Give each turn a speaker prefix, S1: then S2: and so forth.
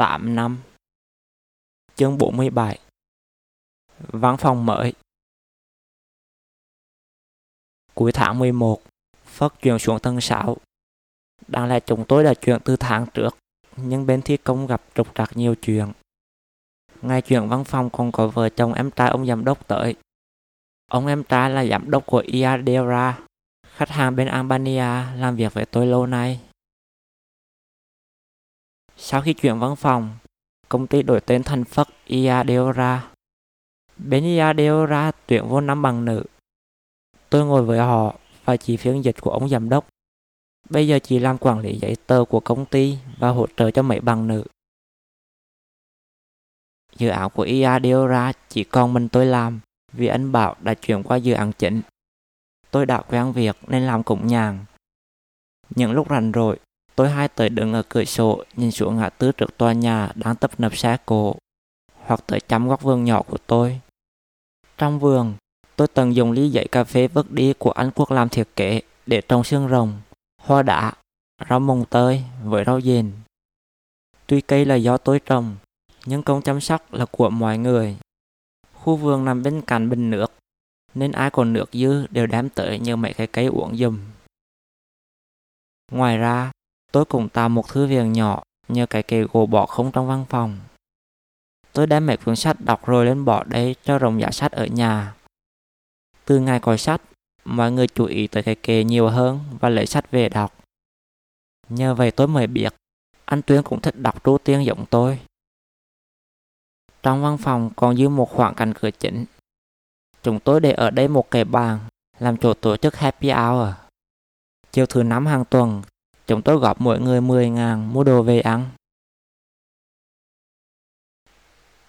S1: 8 năm. Chương 47 Văn phòng mới. Cuối tháng 11 Phất chuyển xuống tầng 6 Đáng lẽ chúng tôi đã chuyển từ tháng trước, Nhưng bên thi công gặp trục trặc nhiều chuyện. Ngay chuyển văn phòng còn có vợ chồng em trai ông giám đốc tới. Ông em trai là giám đốc của Iadera. Khách hàng bên Albania làm việc với tôi lâu nay sau khi chuyển văn phòng, công ty đổi tên thành Phất Iadora. Bên Iadeora tuyển vô năm bằng nữ. Tôi ngồi với họ và chỉ phiên dịch của ông giám đốc. Bây giờ chỉ làm quản lý giấy tờ của công ty và hỗ trợ cho mấy bằng nữ. Dự án của Iadora chỉ còn mình tôi làm vì anh Bảo đã chuyển qua dự án chính. Tôi đã quen việc nên làm cũng nhàn. Những lúc rảnh rỗi, Tôi hai tới đứng ở cửa sổ nhìn xuống ngã tư trước tòa nhà đang tập nập xe cổ hoặc tới chăm góc vườn nhỏ của tôi. Trong vườn, tôi từng dùng ly giấy cà phê vứt đi của anh Quốc làm thiết kế để trồng xương rồng, hoa đá, rau mồng tơi với rau dền. Tuy cây là do tôi trồng, nhưng công chăm sóc là của mọi người. Khu vườn nằm bên cạnh bình nước, nên ai còn nước dư đều đem tới như mấy cái cây uống dùm. Ngoài ra, Tôi cũng tạo một thư viện nhỏ nhờ cái kệ gỗ bỏ không trong văn phòng. Tôi đem mấy cuốn sách đọc rồi lên bỏ đây cho rộng giá sách ở nhà. Từ ngày coi sách, mọi người chú ý tới cái kệ nhiều hơn và lấy sách về đọc. Nhờ vậy tôi mới biết, anh Tuyên cũng thích đọc trú tiên giống tôi. Trong văn phòng còn dư một khoảng cạnh cửa chính. Chúng tôi để ở đây một cái bàn, làm chỗ tổ chức happy hour. Chiều thứ năm hàng tuần, Chúng tôi góp mỗi người 10 ngàn mua đồ về ăn.